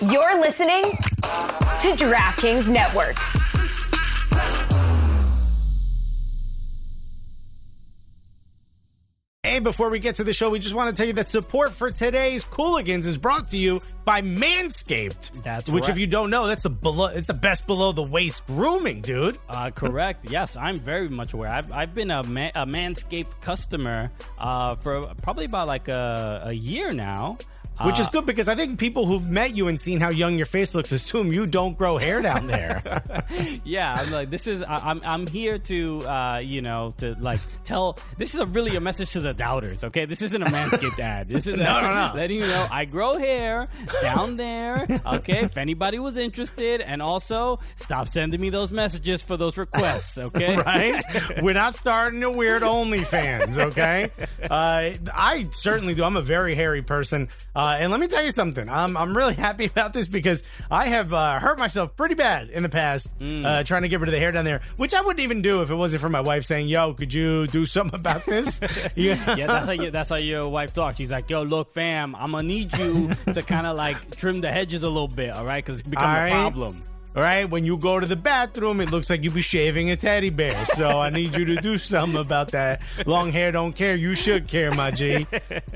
You're listening to DraftKings Network. Hey, before we get to the show, we just want to tell you that support for today's Cooligans is brought to you by Manscaped. That's which, right. if you don't know, that's the below. It's the best below the waist grooming, dude. Uh, correct. Yes, I'm very much aware. I've, I've been a, man, a Manscaped customer uh, for probably about like a, a year now. Which is Uh, good because I think people who've met you and seen how young your face looks assume you don't grow hair down there. yeah, I'm like this is I, I'm I'm here to uh, you know to like tell this is a really a message to the doubters. Okay, this isn't a Manscaped ad. This is No, no, no. letting you know I grow hair down there. Okay, if anybody was interested, and also stop sending me those messages for those requests. Okay, right? We're not starting a weird OnlyFans, okay? Uh, I certainly do. I'm a very hairy person. Uh, and let me tell you something. I'm, I'm really happy about this because I have uh, hurt myself pretty bad in the past uh, trying to get rid of the hair down there, which I wouldn't even do if it wasn't for my wife saying, yo, could you do something about this? yeah. yeah, that's how you, that's how your wife talks. She's like, "Yo, look, fam, I'm gonna need you to kind of like trim the hedges a little bit, all right? Because it's becoming All a problem." All right, when you go to the bathroom, it looks like you be shaving a teddy bear. So I need you to do something about that. Long hair don't care. You should care, my G.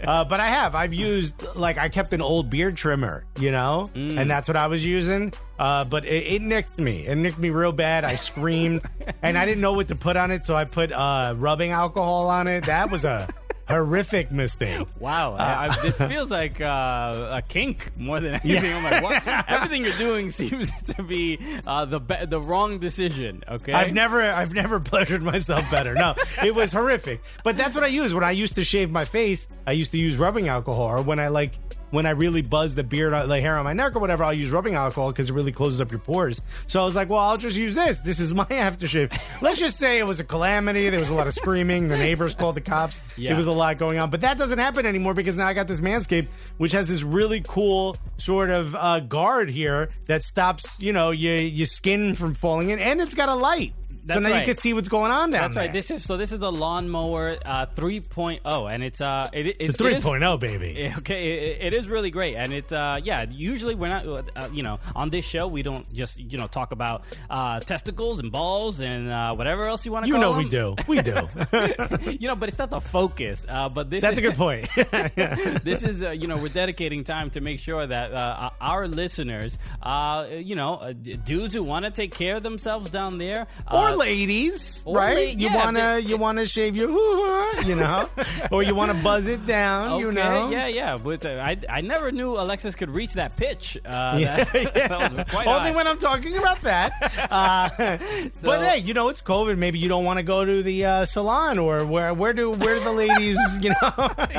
Uh, but I have. I've used like I kept an old beard trimmer, you know, and that's what I was using. Uh, but it, it nicked me. It nicked me real bad. I screamed, and I didn't know what to put on it, so I put uh, rubbing alcohol on it. That was a horrific mistake. Wow, Uh, I, this feels like uh, a kink more than anything. I'm like, what? everything you're doing seems to be uh, the be- the wrong decision. Okay, I've never I've never pleasured myself better. No, it was horrific. But that's what I use when I used to shave my face. I used to use rubbing alcohol, or when I like when I really buzz the beard, uh, the hair on my neck or whatever, I'll use rubbing alcohol because it really closes up your pores. So I was like, well, I'll just use this. This is my aftershave. Let's just say it was a calamity. There was a lot of screaming. The neighbors called the cops. Yeah. It was a lot going on. But that doesn't happen anymore because now I got this Manscaped, which has this really cool sort of uh, guard here that stops, you know, your your skin from falling in, and it's got a light. So now right. you can see what's going on down That's there. right. This is so. This is the lawnmower uh, 3.0, and it's uh, it, it, the it is- 3.0, baby. Okay, it, it is really great, and it's uh, yeah. Usually we're not, uh, you know, on this show we don't just you know talk about uh, testicles and balls and uh, whatever else you want to. You know we do. We do. you know, but it's not the focus. Uh, but this That's a good point. this is uh, you know we're dedicating time to make sure that uh, our listeners, uh, you know, uh, dudes who want to take care of themselves down there, or uh, ladies, or right? la- you yeah, wanna they- you wanna shave your hoo-ha, you know, or you wanna buzz it down, Okay, you know. yeah, yeah. But uh, I, I never knew Alexis could reach that pitch. Uh, Yeah, that, yeah. that was quite Only when I'm talking about that. Uh, but hey, you know it's COVID. Maybe you don't want to go to the uh, salon or where? Where do where do the ladies? You know,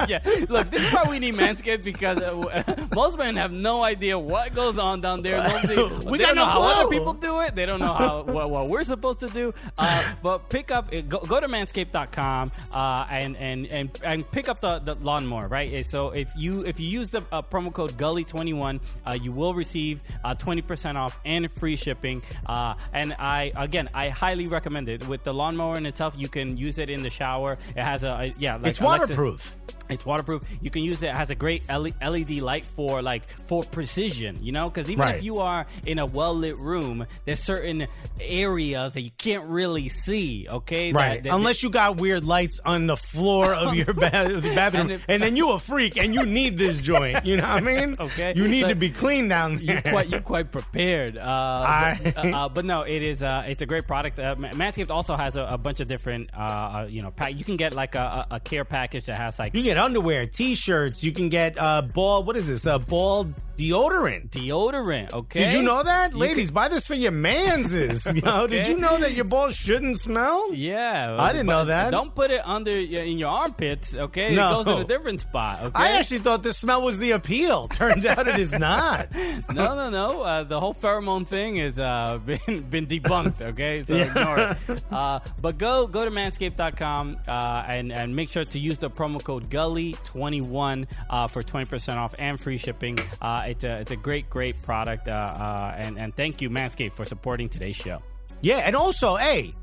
yeah, look, this is why we need Manscaped because uh, most men have no idea what goes on down there. Nobody, We got don't know no how other people do it. They don't know how what, what we're supposed to do. Uh, but pick up, go, go to manscaped.com uh, and, and and and pick up the, the lawnmower. Right. So if you if you use the uh, promo code Gully twenty one, uh, you will receive twenty percent off and free shipping. Uh, and I again, I highly recommend it. With the lawnmower in itself, you can use it in the shower. It has a, yeah, like it's waterproof. It's waterproof. You can use it. It has a great LED light for like for precision. You know, because even Right. if you are in a well lit room, there's certain areas that you can't really see. Okay, Right, that- unless you got weird lights on the floor of your ba- bathroom, And and, then you a freak and you need this joint. You know what I mean? Okay. you need So- to be clean down there. you're quite you're quite prepared. Uh, I- but, uh, uh, but no, it is uh, it's a great product. Uh, Manscaped also has a, a bunch of different uh, you know pack. You can get like a, a, care package that has like You get underwear, t-shirts. You can get uh, ball. What is this? A uh, ball deodorant. Deodorant. Okay. Did you know that, you ladies? Can... Buy this for your manses. you know, Did you know that your balls shouldn't smell? Yeah, well, I didn't know that. Don't put it under in your armpits. Okay, no. it goes in a different spot. Okay. I actually thought the smell was the appeal. Turns out it is not. no, no, no. Uh, the whole pheromone thing has uh, been been debunked. Okay, so yeah. ignore it. Uh, but go go to manscaped.com uh, and and make sure to use the promo code. Go Gully21 uh, for 20% off and free shipping. Uh, it's, a, it's a great, great product. Uh, uh, and, and thank you, Manscaped, for supporting today's show. Yeah, and also, hey,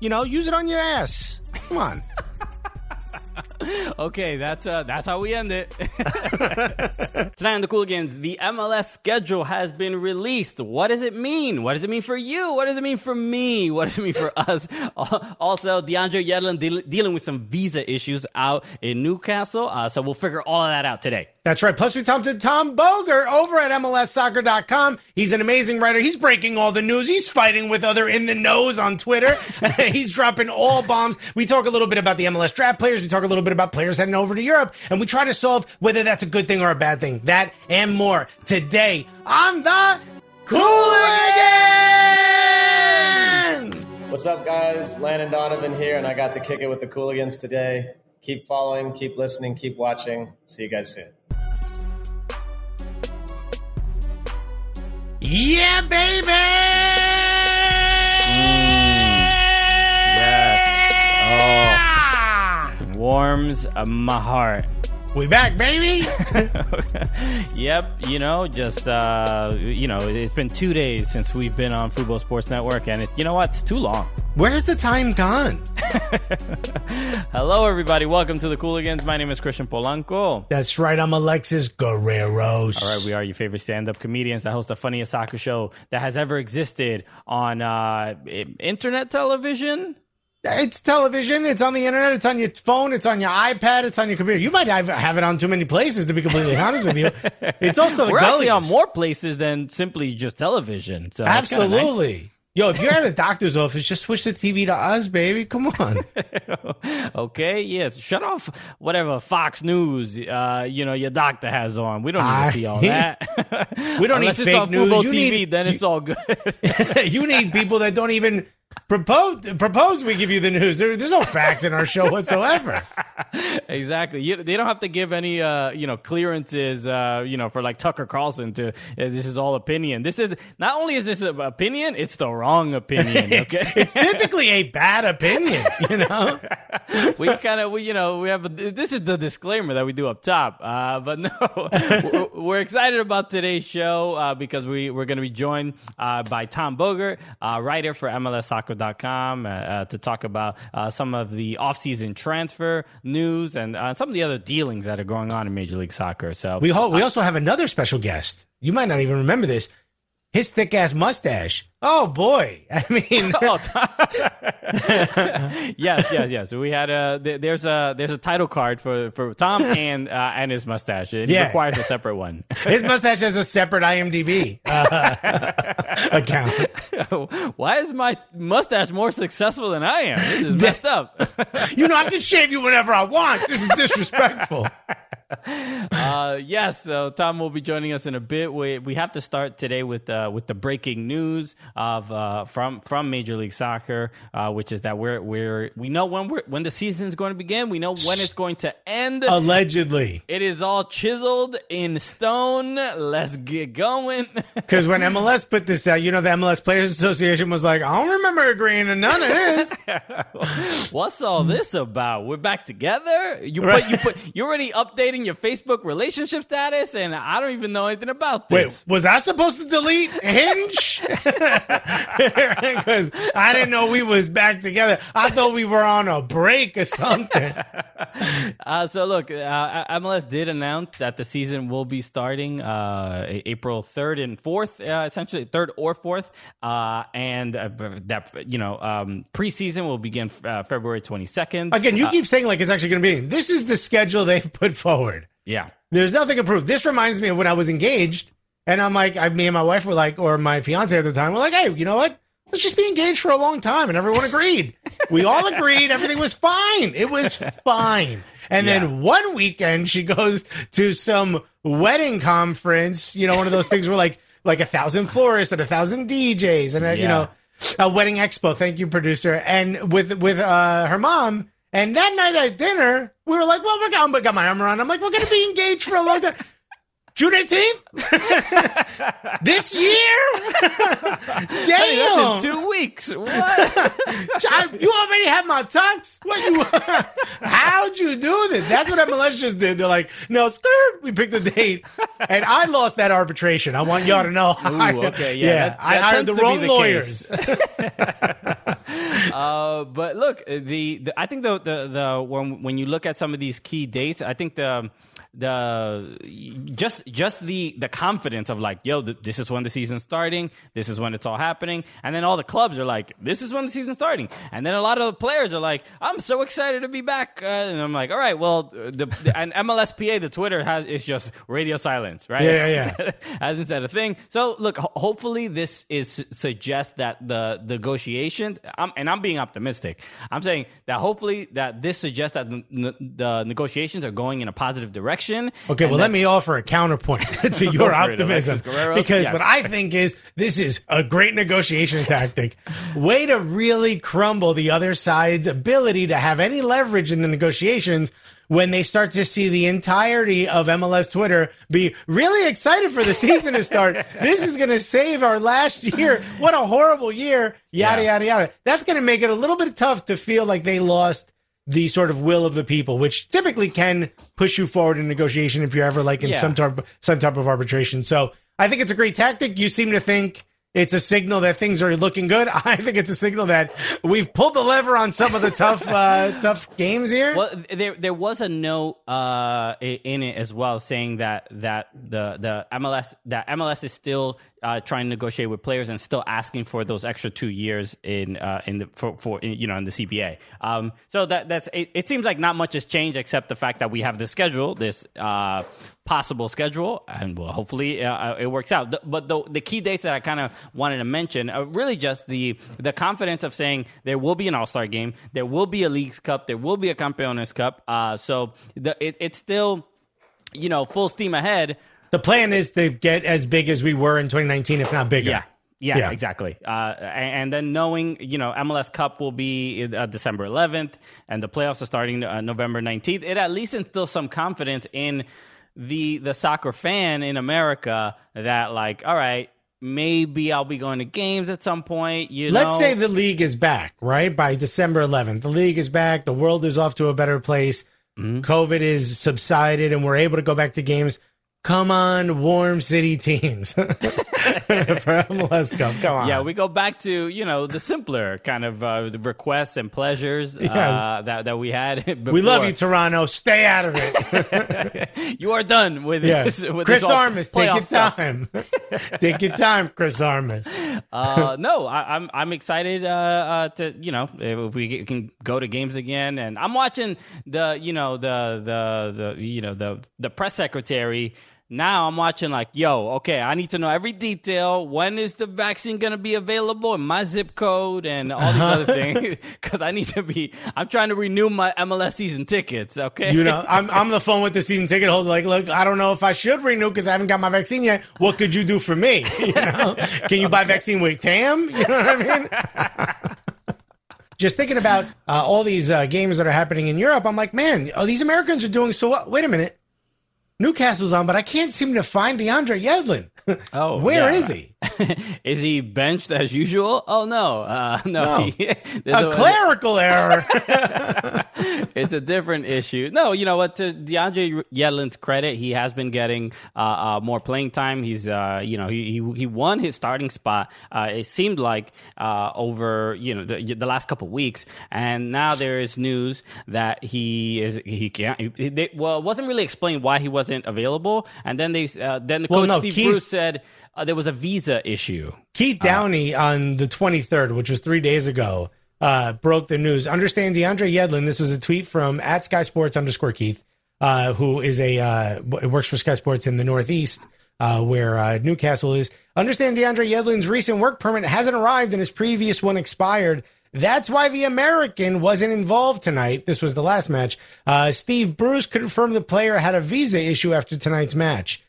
you know, use it on your ass. Come on. okay, that's uh, that's how we end it. Tonight on the Cooligans, the MLS schedule has been released. What does it mean? What does it mean for you? What does it mean for me? What does it mean for us? Also, DeAndre Yedlin de- dealing with some visa issues out in Newcastle. Uh, so we'll figure all of that out today. That's right. Plus, we talked to Tom Bogert over at MLSsoccer.com. He's an amazing writer. He's breaking all the news. He's fighting with other in the knows on Twitter. He's dropping all bombs. We talk a little bit about the MLS draft players. We talk a little bit about players heading over to Europe. And we try to solve whether that's a good thing or a bad thing. That and more today on the Cooligans! What's up, guys? Landon Donovan here, and I got to kick it with the Cooligans today. Keep following, keep listening, keep watching. See you guys soon. Yeah, baby! Mm. Yes. Oh, warms my heart. We back, baby. yep, you know, just uh, you know, it's been two days since we've been on Football Sports Network, and it's you know what, it's too long. Where's the time gone? Hello, everybody. Welcome to the Cooligans. My name is Christian Polanco. That's right. I'm Alexis Guerreros. All right, we are your favorite stand-up comedians that host the funniest soccer show that has ever existed on uh, internet television. It's television. It's on the internet. It's on your phone. It's on your iPad. It's on your computer. You might have, it on too many places, to be completely honest with you. It's also the We're gullies. actually on more places than simply just television. So nice. Absolutely. Yo, if you're at a doctor's office, just switch the TV to us, baby. Come on. okay, yeah. Shut off whatever Fox News, uh, you know, your doctor has on. We don't need I- to see all that. We don't Unless need fake news. You TV, need- then it's all good. you need people that don't even propose. Propose we give you the news. There, there's no facts in our show whatsoever. exactly. You, they don't have to give any, uh, you know, clearances, uh, you know, for like Tucker Carlson to. Uh, this is all opinion. This is not only is this an opinion, it's the wrong opinion. It's, Okay. it's typically a bad opinion, you know. we kind of we you know we have a, this is the disclaimer that we do up top uh, but no we're, we're excited about today's show uh, because we we're going to be joined uh, by tom bogert uh, writer for mlssoccer.com uh, uh, to talk about uh, some of the offseason transfer news and uh, some of the other dealings that are going on in major league soccer so We ho- we also have another special guest. You might not even remember this. His thick ass mustache. Oh boy! I mean, Oh, yes, yes, yes. We had a th- there's a there's a title card for for Tom and uh, and his mustache. It Yeah. requires a separate one. his mustache has a separate IMDb uh, account. Why is my mustache more successful than I am? This is messed up. You know, I can shave you whenever I want. This is disrespectful. Uh, yes, so Tom will be joining us in a bit. We we have to start today with uh, with the breaking news of uh, from from Major League Soccer, uh, which is that we're we're we know when we're when the season is going to begin. We know when it's going to end. Allegedly, it is all chiseled in stone. Let's get going. because when MLS put this out, you know, the MLS Players Association was like, "I don't remember agreeing to none of this." What's all this about? We're back together. You Right. put you put you're already updating your Facebook relationship status, and I don't even know anything about this. Wait, was I supposed to delete Hinge? Because I didn't know we was back together. I thought we were on a break or something. Uh, so look, uh, MLS did announce that the season will be starting uh, April third and fourth, uh, essentially third or fourth, uh, and uh, that you know um, preseason will begin uh, February twenty second. Again, you keep saying like it's actually going to be. This is the schedule they've put forward. Yeah. There's nothing approved. This reminds me of when I was engaged, and I'm like, I, me and my wife were like, or my fiance at the time, we're like, hey, you know what? Let's just be engaged for a long time, and everyone agreed. we all agreed everything was fine. It was fine. And Yeah. then one weekend, she goes to some wedding conference. You know, one of those things where like like a thousand florists and a thousand DJs and a, you know a wedding expo. Thank you, producer. And with with uh, her mom. And that night at dinner, we were like, "Well, we're going." But got my arm around. I'm like, "We're going to be engaged for a long time." June 18th? this year? Hey, Damn. in two weeks. What? I- you already have my tux? What you How'd you do this? That's what MLS just did. They're like, no, skirt. We picked a date. And I lost that arbitration. I want y'all to know. Ooh, okay, yeah, that- I that hired the wrong the lawyers. uh, but look, the, the I think the, the the when when you look at some of these key dates, I think the the just just the the confidence of like yo th- this is when the season's starting this is when it's all happening. And then all the clubs are like this is when the season's starting. And then a lot of the players are like i'm so excited to be back uh, and i'm like all right well the, the and mlspa the twitter has is just radio silence right? Yeah, yeah, yeah. hasn't said a thing. So look ho- hopefully this is suggests that the negotiation I'm, and i'm being optimistic. I'm saying that hopefully that this suggests that the, the negotiations are going in a positive direction Okay, well, let me offer a counterpoint to your optimism. Because Yes. what I think is this is a great negotiation tactic. Way to really crumble the other side's ability to have any leverage in the negotiations when they start to see the entirety of MLS Twitter be really excited for the season to start. this is going to save our last year. What a horrible year. Yada, Yeah. yada, yada. That's going to make it a little bit tough to feel like they lost the sort of will of the people, which typically can push you forward in negotiation if you're ever like in Yeah. some type some type of arbitration. So I think it's a great tactic. You seem to think it's a signal that things are looking good. I think it's a signal that we've pulled the lever on some of the tough uh, tough games here. Well, there there was a note uh, in it as well saying that that the the MLS that MLS is still uh, trying to negotiate with players and still asking for those extra two years in uh, in the for, for in, you know in the CBA. Um, so that that's it, it. Seems like not much has changed except the fact that we have this schedule, this uh, possible schedule, and well, hopefully uh, it works out. But the the key dates that I kind of wanted to mention are really just the the confidence of saying there will be an All Star game, there will be a Leagues Cup, there will be a Campeones Cup. Uh, so the, it, it's still you know full steam ahead. The plan is to get as big as we were in 2019, if not bigger. Yeah. Yeah, Yeah. exactly. Uh, and, and then knowing, you know, MLS Cup will be uh, December 11th, and the playoffs are starting uh, November 19th. It at least instills some confidence in the the soccer fan in America that, like, all right, maybe I'll be going to games at some point. You Let's know? say the league is back, right? By December 11th. The league is back. The world is off to a better place. Mm-hmm. COVID is subsided and we're able to go back to games. Come on, warm city teams for MLS Cup. Come on. Yeah, we go back to you know the simpler kind of uh, the requests and pleasures uh, Yes. that that we had. Before. we love you, Toronto. Stay out of it. You are done with Yes. this. With Chris this Armas, take your stuff. time. take your time, Chris Armas. uh, no, I, I'm I'm excited uh, uh, to you know if we can go to games again, and I'm watching the you know the the the you know the the press secretary. Now I'm watching like, yo, okay, I need to know every detail. When is the vaccine going to be available and my zip code and all these other things? Because I need to be, I'm trying to renew my MLS season tickets, okay? You know, I'm, I'm on the phone with the season ticket holder. Like, look, I don't know if I should renew because I haven't got my vaccine yet. What could you do for me? You know, can you buy vaccine with TAM? You know what I mean? Just thinking about uh, all these uh, games that are happening in Europe, I'm like, man, oh, these Americans are doing so well. Wait a minute. Newcastle's on, but I can't seem to find DeAndre Yedlin. Oh, Where yeah. is he? is he benched as usual? Oh, no. Uh, no. No. he- there's A clerical error. it's a different issue. No, you know what? To DeAndre Yedlin's credit, he has been getting uh, uh, more playing time. He's, uh, you know, he, he he won his starting spot. Uh, it seemed like uh, over you know the, the last couple of weeks, and now there is news that he is he can't. He, they, well, it wasn't really explained why he wasn't available, and then they uh, then the Well, coach no, Steve Keith- Bruce said uh, there was a visa issue. Keith Downie on the 23rd, which was three days ago, uh, broke the news. Understand DeAndre Yedlin. This was a tweet from at Sky Sports underscore Keith, uh, who is a uh, works for Sky Sports in the Northeast, uh, where uh, Newcastle is. Understand DeAndre Yedlin's recent work permit hasn't arrived and his previous one expired. That's why the American wasn't involved tonight. This was the last match. Uh, Steve Bruce confirmed the player had a visa issue after tonight's match.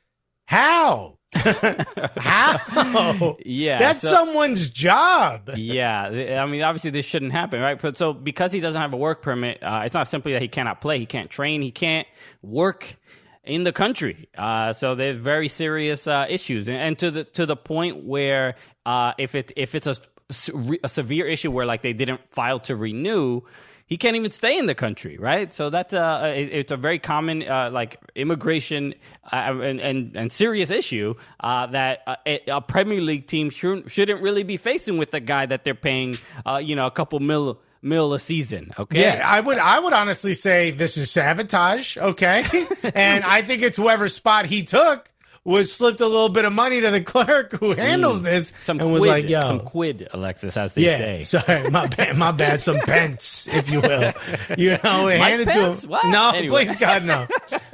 How? How? Yeah, That's so- someone's job. yeah, I mean, obviously this shouldn't happen, right? But so because he doesn't have a work permit, uh, it's not simply that he cannot play, he can't train, he can't work in the country. Uh, so there's very serious uh, issues, and, and to the to the point where uh, if it if it's a, a severe issue where like they didn't file to renew. He can't even stay in the country, right? So that's a it, it's a very common uh, like immigration uh, and, and and serious issue uh, that a, a Premier League team shouldn't shouldn't really be facing with a guy that they're paying uh, you know a couple mil mil a season. Okay. Yeah, I would I would honestly say this is sabotage, okay? and I think it's whoever's spot he took was slipped a little bit of money to the clerk who handles this Some and quid, was like, yo. some quid, Alexis, as they yeah, say. sorry, my bad, my bad. Some pence, if you will. You know, hand it to him. What? No, Anyway. please God, no.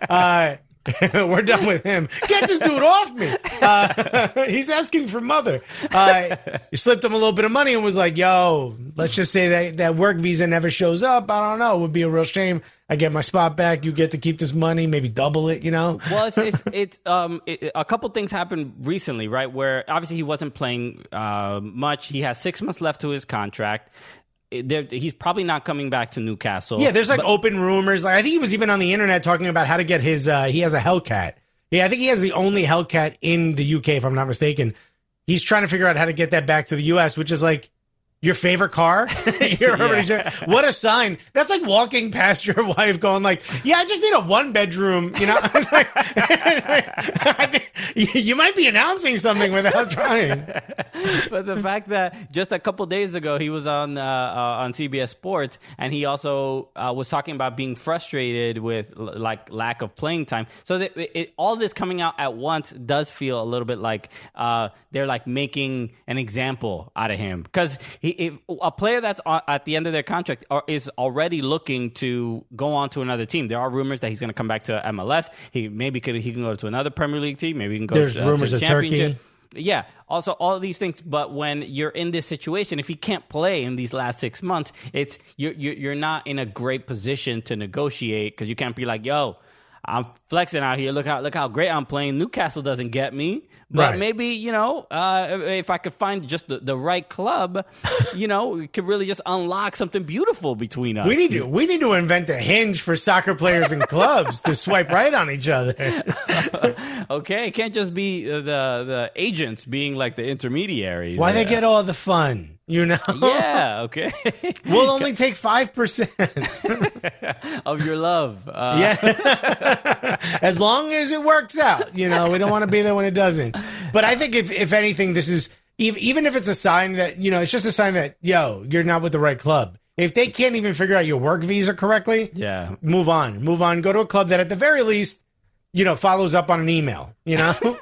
Uh, we're done with him. Get this dude off me. Uh, he's asking for mother. Uh, he slipped him a little bit of money and was like, yo, let's just say that that work visa never shows up. I don't know. It would be a real shame. I get my spot back. You get to keep this money, maybe double it, you know? well, it's, it's, it's um, it, a couple things happened recently, right? Where obviously he wasn't playing uh, much. He has six months left to his contract. He's probably not coming back to Newcastle. Yeah, there's like open rumors. Like I think he was even on the internet talking about how to get his. Uh, he has a Hellcat. Yeah, I think he has the only Hellcat in the UK, if I'm not mistaken. He's trying to figure out how to get that back to the US, which is like your favorite car. You're already what a sign. That's like walking past your wife, going like, "Yeah, I just need a one bedroom." You know, you might be announcing something without trying. but the fact that just a couple days ago he was on uh, uh, on CBS Sports and he also uh, was talking about being frustrated with l- like lack of playing time. So that it, it, all this coming out at once does feel a little bit like uh, they're like making an example out of him because he if, a player that's at the end of their contract are, is already looking to go on to another team. There are rumors that he's going to come back to MLS. He maybe could he can go to another Premier League team. Maybe he can go. There's to, uh, rumors to the of Turkey. championship. Yeah. Also, all these things. But when you're in this situation, if he can't play in these last six months, it's you're you're, you're not in a great position to negotiate because you can't be like, "Yo, I'm flexing out here. Look how look how great I'm playing. Newcastle doesn't get me." But Right. maybe you know, uh, if I could find just the, the right club, you know, it could really just unlock something beautiful between us. We need to we need to invent a hinge for soccer players and clubs to swipe right on each other. okay, it can't just be uh, the the agents being like the intermediaries. Why they get all the fun, you know? Yeah. Okay. We'll only take five percent. of your love. Uh, Yeah. as long as it works out. You know, we don't want to be there when it doesn't. But I think if if anything, this is even if it's a sign that you know, it's just a sign that yo, you're not with the right club. If they can't even figure out your work visa correctly, Yeah. move on, move on. Go to a club that at the very least, you know, follows up on an email. You know,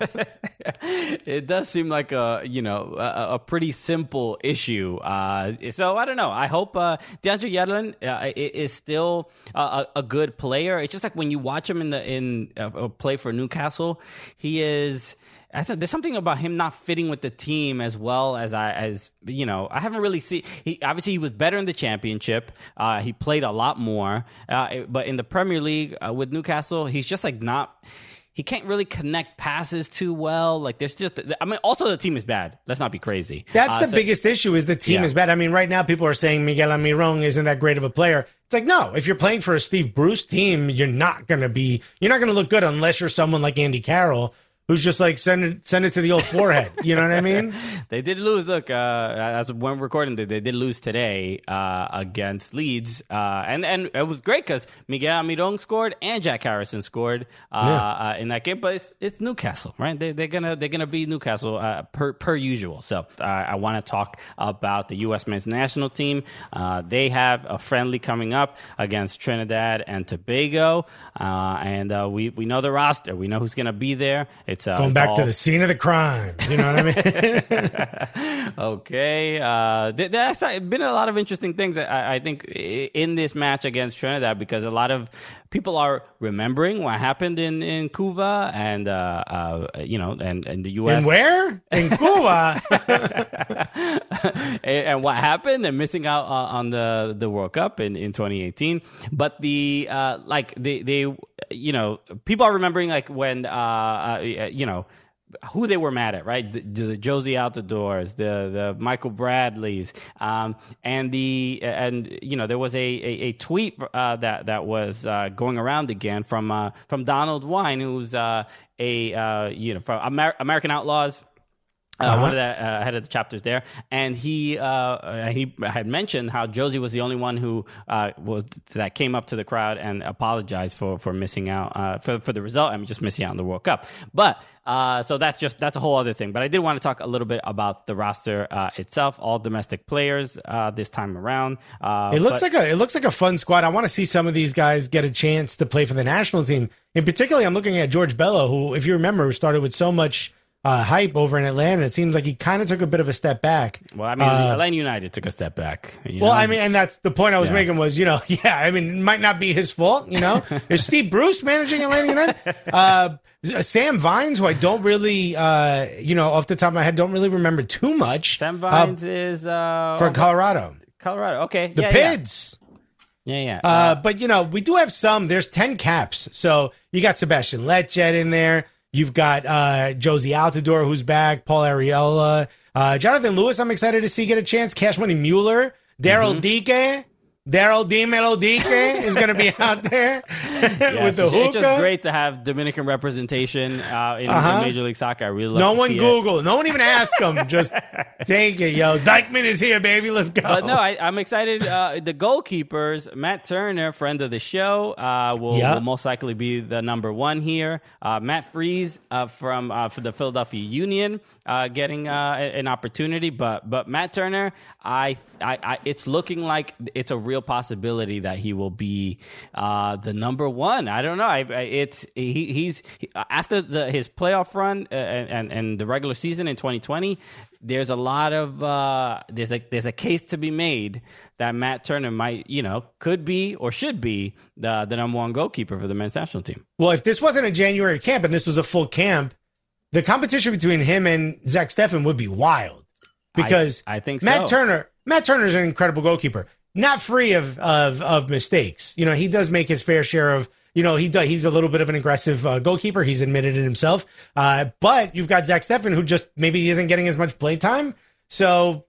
It does seem like a you know a, a pretty simple issue. Uh, so I don't know. I hope uh, DeAndre Yedlin uh, is still a, a, good player. It's just like when you watch him in the in uh, play for Newcastle, he is. I said there's something about him not fitting with the team as well as I as you know I haven't really seen. He obviously he was better in the championship. Uh, he played a lot more, uh, but in the Premier League uh, with Newcastle, he's just like not he can't really connect passes too well. Like there's just, I mean, also the team is bad. Let's not be crazy. that's Uh, the so- biggest issue. Is the team Yeah. is bad. I mean, right now people are saying Miguel Almiron isn't that great of a player. It's like no, if you're playing for a Steve Bruce team, you're not going to be. You're not going to look good unless you're someone like Andy Carroll. Who's just like send it send it to the old forehead? You know what I mean? They did lose. Look, uh, as when we're recording, they, they did lose today uh, against Leeds, uh, and and it was great because Miguel Almiron scored and Jack Harrison scored uh, uh, in that game. But it's, it's Newcastle, right? They, they're gonna they're gonna be Newcastle uh, per per usual. So I want to talk about the U.S. men's national team. Uh, they have a friendly coming up against Trinidad and Tobago, uh, and uh, we we know the roster. We know who's gonna be there. It's uh, Going it's back all- to the scene of the crime. You know what I mean? Okay. Uh, th- there's been a lot of interesting things, I, I think, in this match against Trinidad because a lot of people are remembering what happened in, in Cuba and, uh, uh, you know, and, and the U.S. and where? In Cuba. and, and what happened and missing out uh, on the, the World Cup in, in 2018. But the, uh, like, they, they, you know, people are remembering, like, when, uh, uh, you know, who they were mad at, right? The, the Jozy Altidores, the the Michael Bradleys, um, and the and you know there was a a, a tweet uh, that that was uh, going around again from uh, from Donald Wine, who's uh, a uh, you know from Amer- American Outlaws Uh-huh. One of the uh, head of the chapters there, and he uh, he had mentioned how Jozy was the only one who uh, was that came up to the crowd and apologized for for missing out uh, for for the result I mean, just missing out on the World Cup. But uh, so that's just that's a whole other thing. But I did want to talk a little bit about the roster uh, itself, all domestic players uh, this time around. Uh, It looks but- like a it looks like a fun squad. I want to see some of these guys get a chance to play for the national team. In particular, I'm looking at George Bello, who, if you remember, started with so much uh, hype over in Atlanta. It seems like he kind of took a bit of a step back. well, I mean, Uh, Atlanta United took a step back. you Well, know? I mean, and that's the point I was Yeah. making was, you know, yeah, I mean, it might not be his fault, you know. Is Steve Bruce managing Atlanta United? Uh, Sam Vines, who I don't really, uh, you know, off the top of my head, don't really remember too much. Sam uh, Vines is uh, for Colorado, Colorado. Okay, the yeah, yeah. Pids. Yeah, yeah. Uh, but you know, we do have some. There's ten caps, so you got Sebastian Lletget in there. You've got uh, Jozy Altidore, who's back. Paul Arriola, uh, Jonathan Lewis. I'm excited to see get a chance. Cash Money Mueller, Daryl Mm-hmm. Dike, Daryl Dimelo Dike is going to be out there Yeah, with the it's, it's just great to have Dominican representation uh, in, Uh-huh. in Major League Soccer. I really love No to one see it. Google. No one even ask them. Just take it, yo. Dykeman is here, baby. Let's go. But no, I, I'm excited. Uh, the goalkeepers, Matt Turner, friend of the show, uh, will, Yeah. will most likely be the number one here. Uh, Matt Freese uh, from uh, for the Philadelphia Union uh, getting uh, an opportunity, but but Matt Turner, I, I, I it's looking like it's a real possibility that he will be uh, the number one. I don't know. I, I, it's he, he's he, after the his playoff run uh, and, and and the regular season in 2020 there's a lot of uh, there's a there's a case to be made that Matt Turner might you know could be or should be the the number one goalkeeper for the men's national team. Well, if this wasn't a January camp and this was a full camp, the competition between him and Zach Steffen would be wild. Because I think Matt so. Turner, Matt Turner is an incredible goalkeeper, not free of of of mistakes. You know, he does make his fair share of. You know, he does, he's a little bit of an aggressive uh, goalkeeper. He's admitted it himself. Uh, but you've got Zach Steffen, who just maybe isn't getting as much play time. So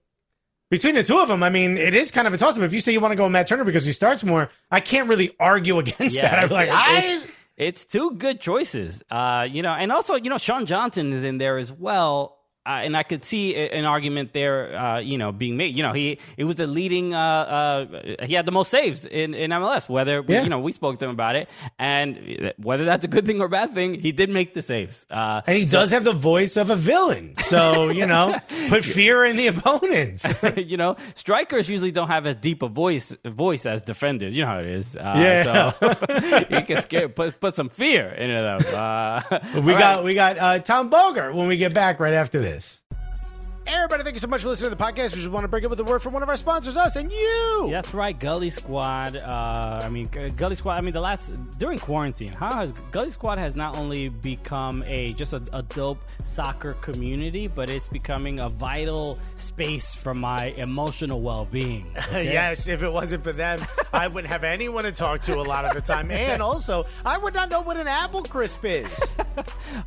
between the two of them, I mean, it is kind of a toss up. If you say you want to go with Matt Turner because he starts more, I can't really argue against that. I'm like, it's, I, it's, it's two good choices. Uh, you know, and also you know Sean Johnson is in there as well. Uh, and I could see an argument there, uh, you know, being made. You know, he it was the leading. Uh, uh, he had the most saves in, in MLS. Whether Yeah. you know, we spoke to him about it, and whether that's a good thing or a bad thing, he did make the saves. Uh, And he does have the voice of a villain. So, you know, put fear in the opponents. you know, strikers usually don't have as deep a voice voice as defenders. You know how it is. Uh, Yeah. So you can scare, put put some fear into them. Uh, we got right. we got uh, Tom Bogert when we get back right after this this. Everybody, thank you so much for listening to the podcast. We just want to break up with a word from one of our sponsors, us and you. That's right, Gully Squad. Uh, I mean, Gully Squad. I mean, the last during quarantine, how has Gully Squad has not only become a just a, a dope soccer community, but it's becoming a vital space for my emotional well-being. okay? Yes, if it wasn't for them, I wouldn't have anyone to talk to a lot of the time. And also, I would not know what an apple crisp is.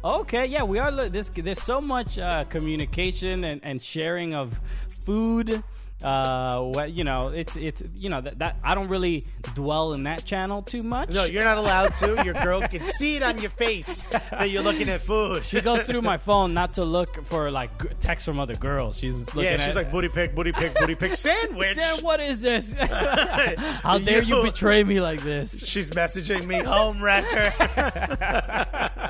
Okay, yeah, we are. This there's so much uh, communication and, and sharing of food. Uh, what you know, it's it's you know that, that I don't really dwell in that channel too much. No, you're not allowed to. Your girl can see it on your face that you're looking at food. She goes through my phone not to look for like g- texts from other girls. She's looking yeah, at, she's like booty pick, booty pick, booty pick sandwich. Sam, what is this? How dare you You- betray me like this? She's messaging me home wrecker.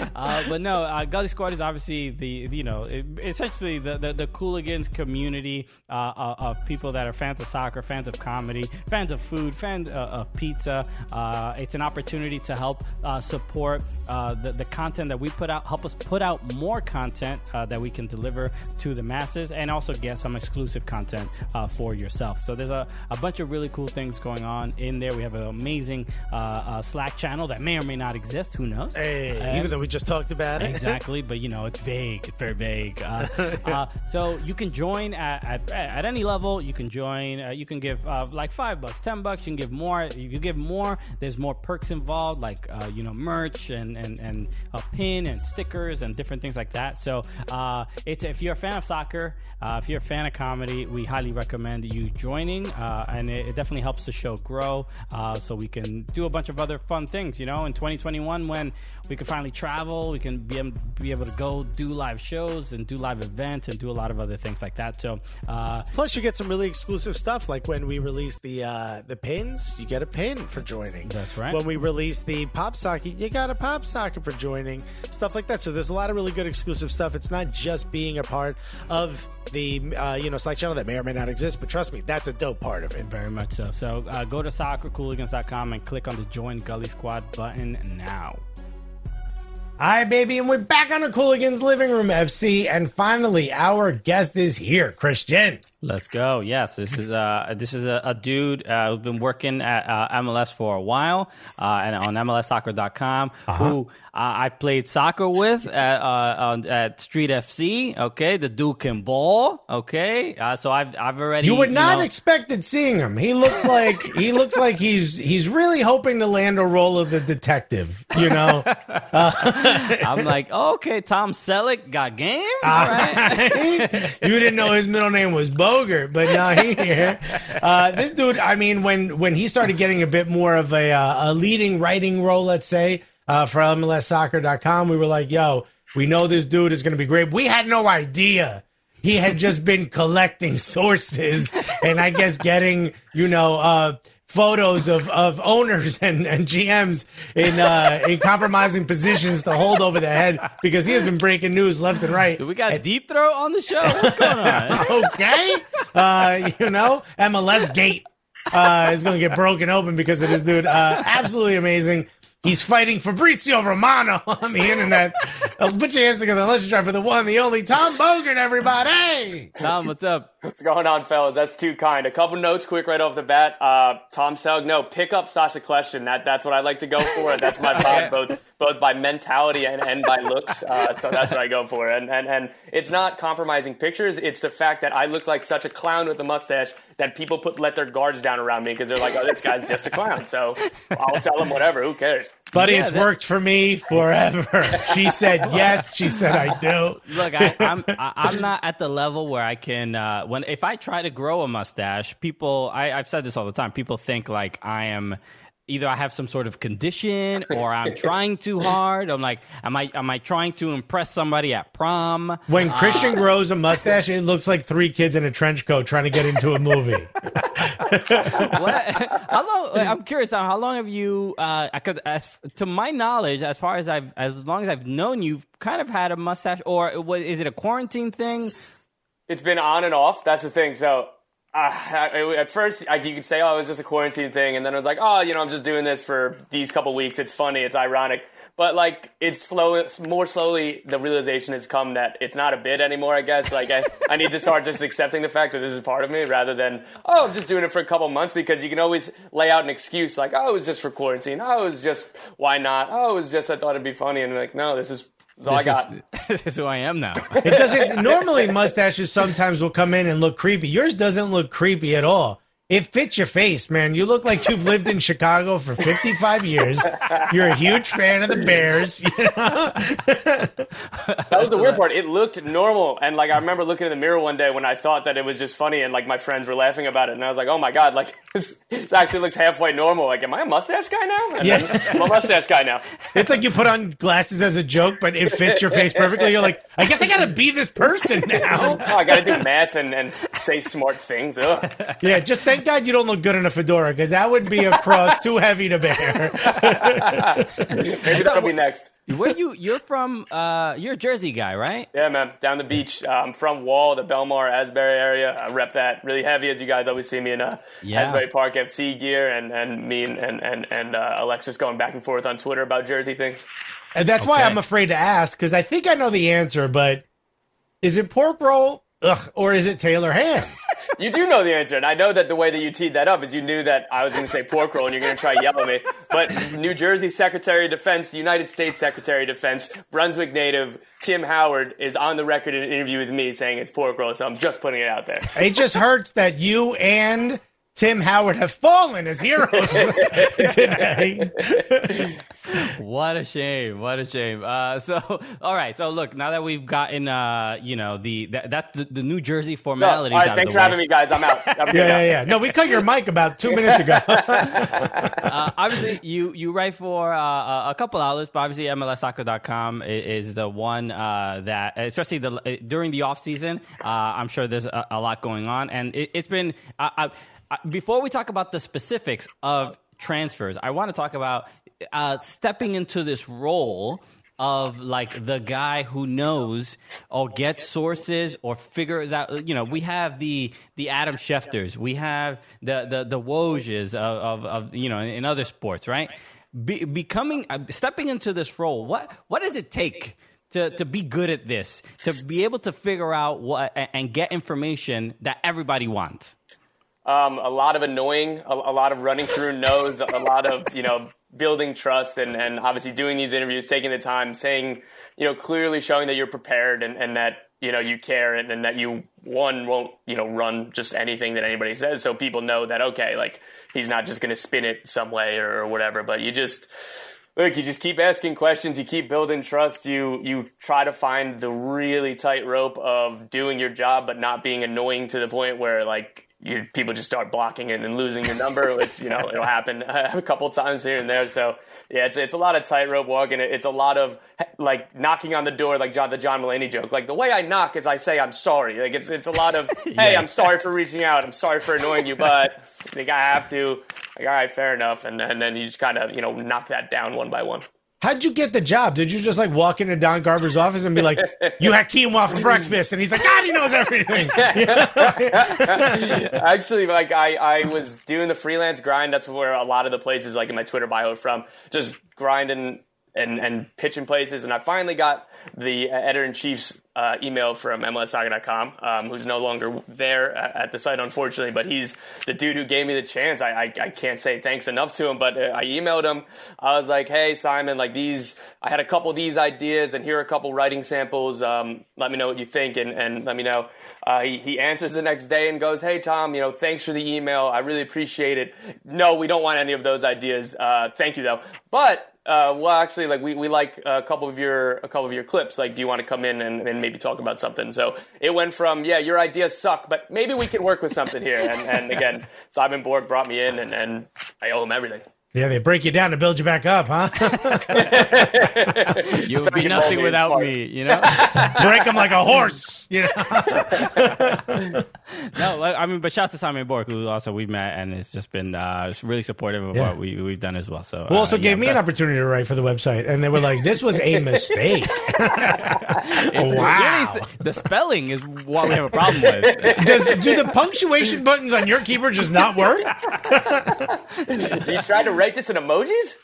Uh, but no, uh, Gully Squad is obviously the you know it, essentially the the, the Cooligans community uh, uh, of people that are fans of soccer, fans of comedy, fans of food, fans uh, of pizza. Uh, it's an opportunity to help uh, support uh, the the content that we put out, help us put out more content uh, that we can deliver to the masses, and also get some exclusive content uh, for yourself. So there's a, a bunch of really cool things going on in there. We have an amazing Slack channel that may or may not exist. Who knows? Hey, even though we just talked about it. exactly, but you know it's vague. It's very vague. Uh, uh, so you can join at, at, at any level. You can join. Uh, you can give uh, like five bucks, ten bucks. You can give more. If you give more. There's more perks involved, like uh, you know merch and and and a pin and stickers and different things like that. So uh, it's if you're a fan of soccer, uh, if you're a fan of comedy, we highly recommend you joining, uh, and it, it definitely helps the show grow. Uh, so we can do a bunch of other fun things. You know, in 2021 when we can finally we travel, we can be, be able to go do live shows and do live events and do a lot of other things like that. So, uh, Plus, you get some really exclusive stuff, like when we release the uh, the pins, you get a pin for joining. That's right. When we release the pop socket, you got a pop socket for joining, stuff like that. So there's a lot of really good exclusive stuff. It's not just being a part of the uh, you know Slack channel that may or may not exist, but trust me, that's a dope part of it. very much so. So, uh, go to soccercooligans.com and click on the Join Gully Squad button now. Hi, baby, and we're back on the Cooligans Living Room FC, and finally, our guest is here, Christian. Let's go. Yes, this is uh this is a, a dude uh, who's been working at uh, MLS for a while uh, and on MLSsoccer.com. Who uh, I've played soccer with at uh, on, at Street FC. Okay, the dude can ball. Okay, uh, so I've I've already You would not know- expected seeing him. He looks like he looks like he's he's really hoping to land a role of the detective. You know, I'm like, oh, okay, Tom Selleck got game. All right. you didn't know his middle name was Bogert, but now he here. Uh, this dude, I mean, when when he started getting a bit more of a uh, a leading writing role, let's say, uh, for MLSsoccer.com, we were like, yo, we know this dude is going to be great. We had no idea. He had just been collecting sources and I guess getting, you know, uh, photos of, of owners and, and GMs in uh, in compromising positions to hold over the head because he has been breaking news left and right. We got a Deep Throat on the show. What's going on? okay. Uh, you know, MLS Gate uh, is going to get broken open because of this dude. Uh, absolutely amazing. He's fighting Fabrizio Romano on the internet. Uh, put your hands together. Let's try for the one, the only Tom Bogert, everybody. Tom, what's up? What's going on, fellas? That's too kind. A couple notes quick right off the bat. Uh, Tom Selleck, no, pick up Sasha Question. That, that's what I like to go for. That's my vibe, both both by mentality and, and by looks. Uh, so that's what I go for. And, and and it's not compromising pictures. It's the fact that I look like such a clown with a mustache that people put let their guards down around me because they're like, oh, this guy's just a clown. So I'll tell them whatever. Who cares? Buddy, Yeah, it's that- worked for me forever. She said yes. She said I do. Look, I, I'm I, I'm not at the level where I can uh, when if I try to grow a mustache, people I, I've said this all the time. People think like I am either I have some sort of condition or I'm trying too hard. I'm like, am I am I trying to impress somebody at prom? When Christian grows a mustache, it looks like three kids in a trench coat trying to get into a movie. what? How long? I'm curious now. How long have you? Uh, cause as to my knowledge, as far as I've, as long as I've known you've kind of had a mustache, or what, is it a quarantine thing? It's been on and off. That's the thing. So uh, I, at first, I, you could say, "Oh, it was just a quarantine thing," and then it was like, "Oh, you know, I'm just doing this for these couple weeks. It's funny. It's ironic." But like, it's slow. It's more slowly, the realization has come that it's not a bit anymore. I guess. Like, I, I need to start just accepting the fact that this is part of me, rather than, "Oh, I'm just doing it for a couple months." Because you can always lay out an excuse, like, "Oh, it was just for quarantine. Oh, it was just why not? Oh, it was just I thought it'd be funny." And like, no, this is. This all I got. is, this is who I am now. It doesn't normally mustaches sometimes will come in and look creepy. Yours doesn't look creepy at all. It fits your face, man. You look like you've lived in Chicago for 55 years. You're a huge fan of the Bears. You know? That was the weird part. It looked normal, and like I remember looking in the mirror one day when I thought that it was just funny, and like my friends were laughing about it, and I was like, "Oh my god! Like this, this actually looks halfway normal. Like, am I a mustache guy now? And Yeah. I'm a mustache guy now. It's like you put on glasses as a joke, but it fits your face perfectly. You're like, I guess I gotta be this person now. Oh, I got to do math and, and say smart things. Ugh. Yeah, just thank God you don't look good in a fedora because that would be a cross too heavy to bear. Maybe that'll be next. Where you? You're from? Uh, you're a Jersey guy, right? Yeah, man. Down the beach. Uh, I'm from Wall, the Belmar, Asbury area. I rep that really heavy, as you guys always see me in uh, Yeah. Asbury Park FC gear, and and me and and and, and uh, Alexis going back and forth on Twitter about Jersey things. And that's why I'm afraid to ask because I think I know the answer, but is it pork roll? Ugh, or is it Taylor ham? You do know the answer, and I know that the way that you teed that up is you knew that I was going to say pork roll, and you're going to try to yell at me. But New Jersey Secretary of Defense, the United States Secretary of Defense, Brunswick native Tim Howard is on the record in an interview with me saying it's pork roll. So I'm just putting it out there. It just hurts that you and Tim Howard have fallen as heroes today. What a shame! What a shame. Uh, so, all right. So, look, now that we've gotten, uh, you know, the that, that's the, the New Jersey No, formalities. all right, out thanks of the for way. having me, guys. I'm out. Have a good Yeah, yeah, night. yeah. No, we cut your mic about two minutes ago. uh, obviously, you you write for uh, a couple outlets, but obviously MLSsoccer.com i- is the one uh, that, especially the during the off season, uh, I'm sure there's a, a lot going on, and it, it's been. Uh, uh, uh, before we talk about the specifics of transfers, I want to talk about uh, stepping into this role of like the guy who knows or gets sources or figures out you know we have the the Adam Schefters we have the the the Wojs of, of, of you know in other sports right? Be, becoming uh, stepping into this role what what does it take to, to be good at this to be able to figure out what and get information that everybody wants Um, a lot of annoying, a, a lot of running through no's, a lot of you know building trust, and and obviously doing these interviews, taking the time, saying you know clearly showing that you're prepared and, and that you know you care and, and that you one won't you know run just anything that anybody says, so people know that okay, like he's not just going to spin it some way or, or whatever, but you just look, you just keep asking questions, you keep building trust, you you try to find the really tight rope of doing your job but not being annoying to the point where like you, people just start blocking it and losing your number, which you know it'll happen a couple times here and there. So yeah, it's it's a lot of tightrope walking. It's a lot of like knocking on the door, like John the John Mulaney joke. Like the way I knock is I say I'm sorry. Like it's it's a lot of hey, I'm sorry for reaching out. I'm sorry for annoying you, but I think I have to. Like all right, fair enough. And and then you just kind of you know knock that down one by one. How'd you get the job? Did you just like walk into Don Garber's office and be like, "You had quinoa for breakfast," and he's like, "God, he knows everything." Actually, like I, I was doing the freelance grind. That's where a lot of the places, like in my Twitter bio, from just grinding and and pitching places. And I finally got the editor in chief's uh, email from MLSsoccer.com, um, who's no longer there at, at the site, unfortunately. But he's the dude who gave me the chance. I, I, I can't say thanks enough to him. But uh, I emailed him. I was like, "Hey, Simon, like these, I had a couple of these ideas, and here are a couple writing samples. Um, let me know what you think, and, and let me know." Uh, he, he answers the next day and goes, "Hey, Tom, you know, thanks for the email. I really appreciate it. No, we don't want any of those ideas. Uh, thank you, though. But uh, well, actually, like we, we like a couple of your a couple of your clips. Like, do you want to come in and, and maybe talk about something? So it went from yeah, your ideas suck, but maybe we can work with something here. And, and again, Simon Borg brought me in, and, and I owe him everything. Yeah, they break you down to build you back up, huh? you would be you can mold nothing without smart. me you know break them like a horse, you know. No, like, I mean, but shouts to Simon Borg, who also we've met and has just been uh, really supportive of Yeah. what we, we've done as well. So, Who also uh, gave yeah, me an opportunity to write for the website, and they were like, "This was a mistake." wow. Really, the spelling is what we have a problem with. Does do the punctuation buttons on your keyboard just not work? You tried to write this in emojis?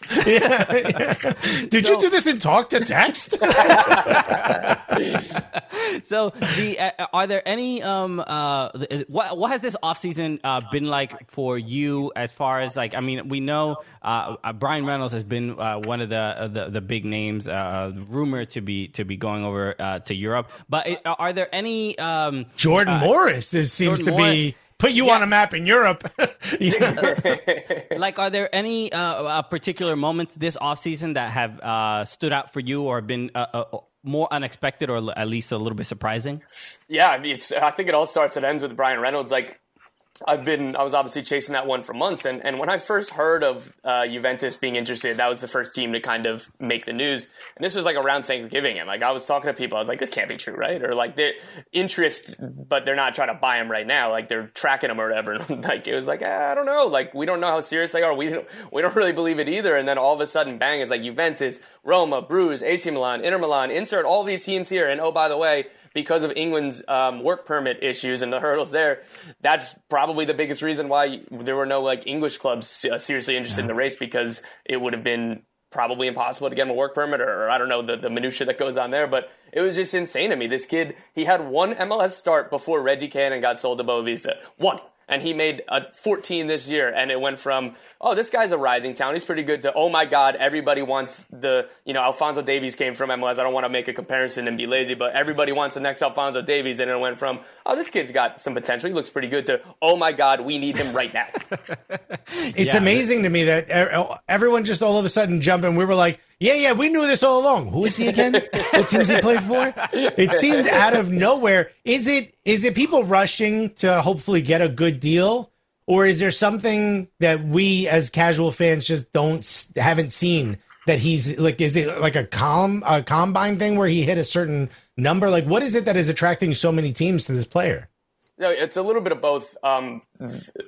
Did you do this in talk to text? So, the uh, are there any um uh what what has this offseason uh been like for you as far as like I mean we know uh, uh Bryan Reynolds has been uh, one of the, uh, the the big names uh rumored to be to be going over uh, to Europe, but it, are there any um Jordan Morris is, seems Jordan to be Morris- put you on a map in Europe. Like are there any uh, uh, particular moments this offseason that have uh, stood out for you or been uh, uh, more unexpected or at least a little bit surprising Yeah, I mean, it's, I think it all starts and ends with Bryan Reynolds. Like, I've been, I was obviously chasing that one for months, and, and when I first heard of uh, Juventus being interested, that was the first team to kind of make the news. And this was like around Thanksgiving, and like I was talking to people, I was like, this can't be true, right? Or like they're interest, but they're not trying to buy him right now, like they're tracking him or whatever. And like it was like ah, I don't know, like we don't know how serious they are. We don't, we don't really believe it either. And then all of a sudden, bang! It's like Juventus, Roma, Bruges, AC Milan, Inter Milan. Insert all these teams here, and oh by the way because of England's um, work permit issues and the hurdles there, that's probably the biggest reason why there were no like English clubs uh, seriously interested in the race because it would have been probably impossible to get him a work permit or, or I don't know the, the minutia that goes on there, but it was just insane to me. This kid, he had one MLS start before Reggie Cannon got sold to Boavista. One. And he made a 14 this year, and it went from oh this guy's a rising talent, he's pretty good to oh my god everybody wants the you know Alphonso Davies came from MLS. I don't want to make a comparison and be lazy, but everybody wants the next Alphonso Davies, and it went from oh this kid's got some potential, he looks pretty good to oh my god we need him right now. It's Yeah. amazing to me that everyone just all of a sudden jumped and we were like, yeah, yeah, we knew this all along. Who is he again? what teams he play for? It seemed out of nowhere. Is it is it people rushing to hopefully get a good deal, or is there something that we as casual fans just don't haven't seen that he's like? Is it like a com a combine thing where he hit a certain number? Like, what is it that is attracting so many teams to this player? No, it's a little bit of both. Um,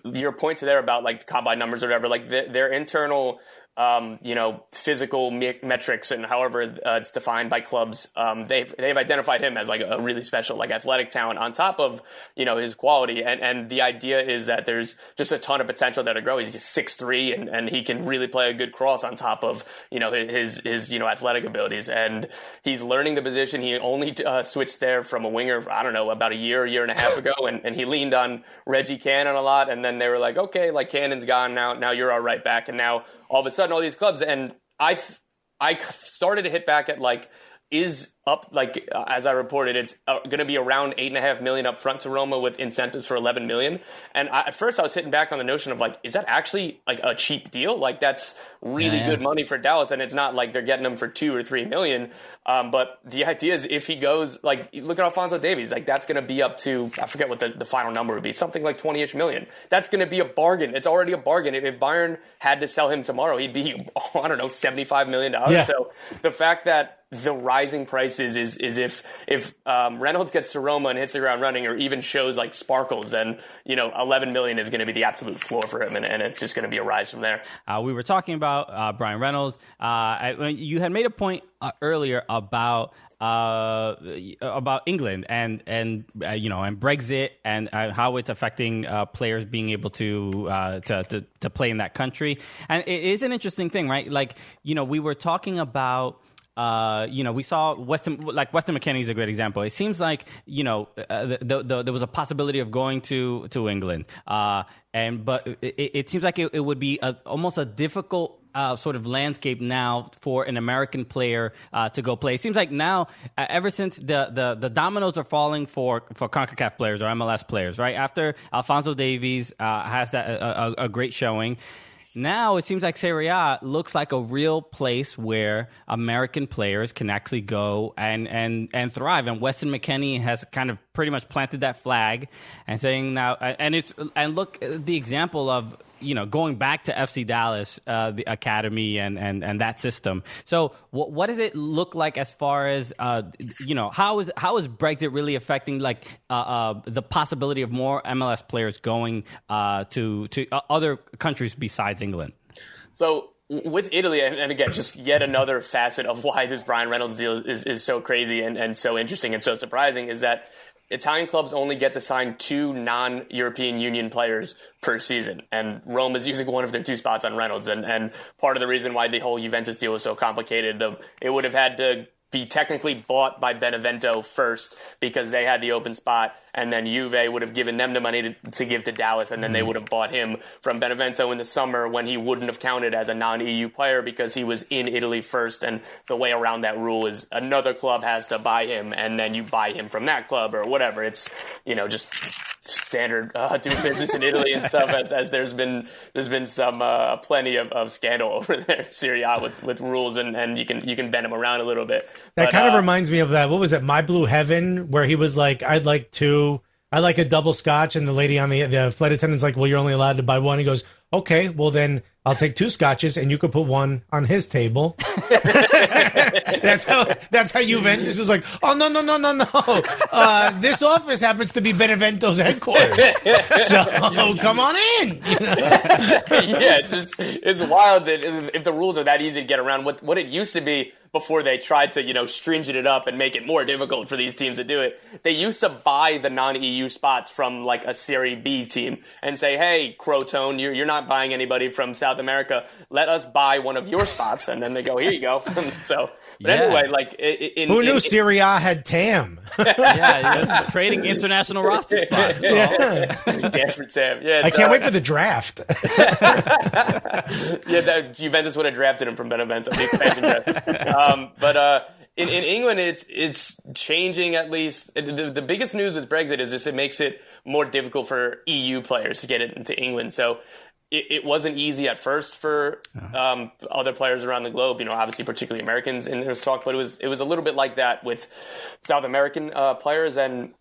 your points there about like combine numbers or whatever, like th- their internal, um, you know, physical me- metrics and however uh, it's defined by clubs. Um, they've they've identified him as like a really special, like athletic talent on top of you know his quality. And and the idea is that there's just a ton of potential there to grow. He's just six three, and and he can really play a good cross on top of you know his his you know athletic abilities. And he's learning the position. He only uh, switched there from a winger. I don't know about a year, a year and a half ago, and, and he leaned on Reggie Cannon a lot. And then they were like, okay, like Cannon's gone now. Now you're our right back. And now all of a sudden, all these clubs and I I started to hit back at like is up like uh, as I reported, it's uh, going to be around eight and a half million up front to Roma with incentives for eleven million. And I, at first, I was hitting back on the notion of like, is that actually like a cheap deal? Like that's really Yeah, yeah. good money for Dallas, and it's not like they're getting him for two or three million. Um, but the idea is if he goes like, look at Alphonso Davies, like that's going to be up to I forget what the, the final number would be, something like twenty ish million. That's going to be a bargain. It's already a bargain. If, if Bayern had to sell him tomorrow, he'd be I don't know seventy five million dollars. Yeah. So the fact that the rising prices is is if if um, Reynolds gets to Roma and hits the ground running, or even shows like sparkles, then you know 11 million is going to be the absolute floor for him, and, and it's just going to be a rise from there. Uh, we were talking about uh, Bryan Reynolds. Uh, I, you had made a point uh, earlier about uh, about England and and uh, you know and Brexit and uh, how it's affecting uh, players being able to, uh, to to to play in that country. And it is an interesting thing, right? Like you know, we were talking about uh, you know, we saw Weston, like Weston McKennie is a great example. It seems like you know uh, the, the, the, there was a possibility of going to to England, uh, and but it, it seems like it, it would be a, almost a difficult. Uh, sort of landscape now for an American player uh, to go play. It seems like now, uh, ever since the, the the dominoes are falling for for Concacaf players or MLS players, right? After Alphonso Davies has that a, a, a great showing, now it seems like Serie A looks like a real place where American players can actually go and and and thrive. And Weston McKennie has kind of pretty much planted that flag and saying now, and it's and look the example of you know going back to FC Dallas, uh, the academy and and and that system. So what what does it look like as far as uh, you know how is how is Brexit really affecting like uh, uh, the possibility of more MLS players going uh, to to uh, other countries besides England? So with Italy, and, again, just yet another facet of why this Bryan Reynolds deal is, is so crazy and, and so interesting and so surprising is that Italian clubs only get to sign two non-European Union players per season, and Rome is using one of their two spots on Reynolds. And, and part of the reason why the whole Juventus deal was so complicated, the, it would have had to be technically bought by Benevento first because they had the open spot, and then Juve would have given them the money to, to give to Dallas, and then they mm. would have bought him from Benevento in the summer when he wouldn't have counted as a non-EU player because he was in Italy first. And the way around that rule is another club has to buy him, and then you buy him from that club or whatever. It's you know just standard uh, doing business in Italy and stuff. As, as there's been there's been some uh, plenty of, of scandal over there, Serie A with, with rules, and, and you can you can bend them around a little bit. That But, kind of uh, reminds me of that. What was it? My Blue Heaven, where he was like, "I'd like two. I like a double scotch," and the lady on the the flight attendant's like, "Well, you're only allowed to buy one." He goes, "Okay, well then I'll take two scotches, and you could put one on his table." that's how that's how Juventus is like. Oh no no no no no! Uh, this office happens to be Benevento's headquarters, so come on in. You know? yeah, it's just it's wild that if the rules are that easy to get around. What what it used to be before they tried to, you know, stringent it up and make it more difficult for these teams to do it. They used to buy the non-EU spots from like a Serie B team and say, "Hey, Crotone, you're, you're not buying anybody from South America. Let us buy one of your spots." And then they go, "Here you go." so, but Yeah. anyway, like in, Who in, knew in- Serie had TAM? yeah, just trading international roster spots. Stanford Sam. Yeah, I can't uh, wait for the draft. yeah, that, Juventus would have drafted him from Benevento, the expansion draft. Um, but uh, in, in England, it's it's changing at least. The, the biggest news with Brexit is just it makes it more difficult for EU players to get into England. So it, it wasn't easy at first for um, other players around the globe. You know, obviously, particularly Americans in this talk, but it was it was a little bit like that with South American uh, players and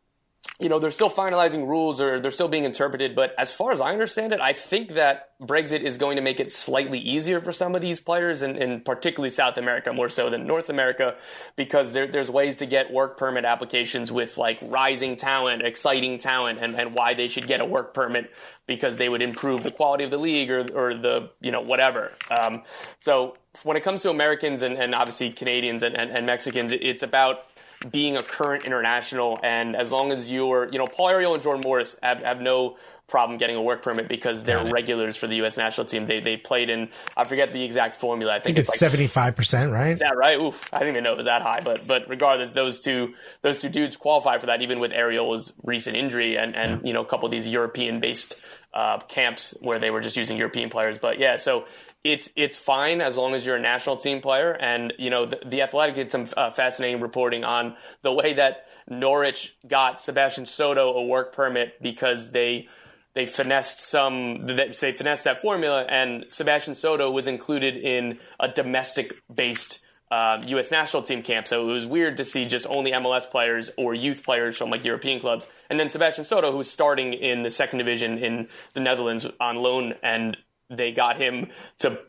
you know, they're still finalizing rules or they're still being interpreted. But as far as I understand it, I think that Brexit is going to make it slightly easier for some of these players, and, and particularly South America more so than North America, because there, there's ways to get work permit applications with like rising talent, exciting talent, and, and why they should get a work permit because they would improve the quality of the league or, or the, you know, whatever. Um, so when it comes to Americans and, and obviously Canadians and, and, and Mexicans, it's about being a current international. And as long as you're, you know, Paul Arriola and Jordan Morris have, have no problem getting a work permit because they're regulars for the U.S. national team. They they played in, I forget the exact formula. I I think, think it's like seventy five percent, right? is that right? Oof, I didn't even know it was that high. But but regardless, those two those two dudes qualify for that, even with Arriola's recent injury and and you know a couple of these European based uh, camps where they were just using European players. But yeah, so it's it's fine as long as you're a national team player. And you know the, the Athletic did some uh, fascinating reporting on the way that Norwich got Sebastian Soto a work permit because they they finessed some they they finessed that formula and Sebastian Soto was included in a domestic based U.S. national team camp. So it was weird to see just only MLS players or youth players from like European clubs. And then Sebastian Soto, who's starting in the second division in the Netherlands on loan, and they got him to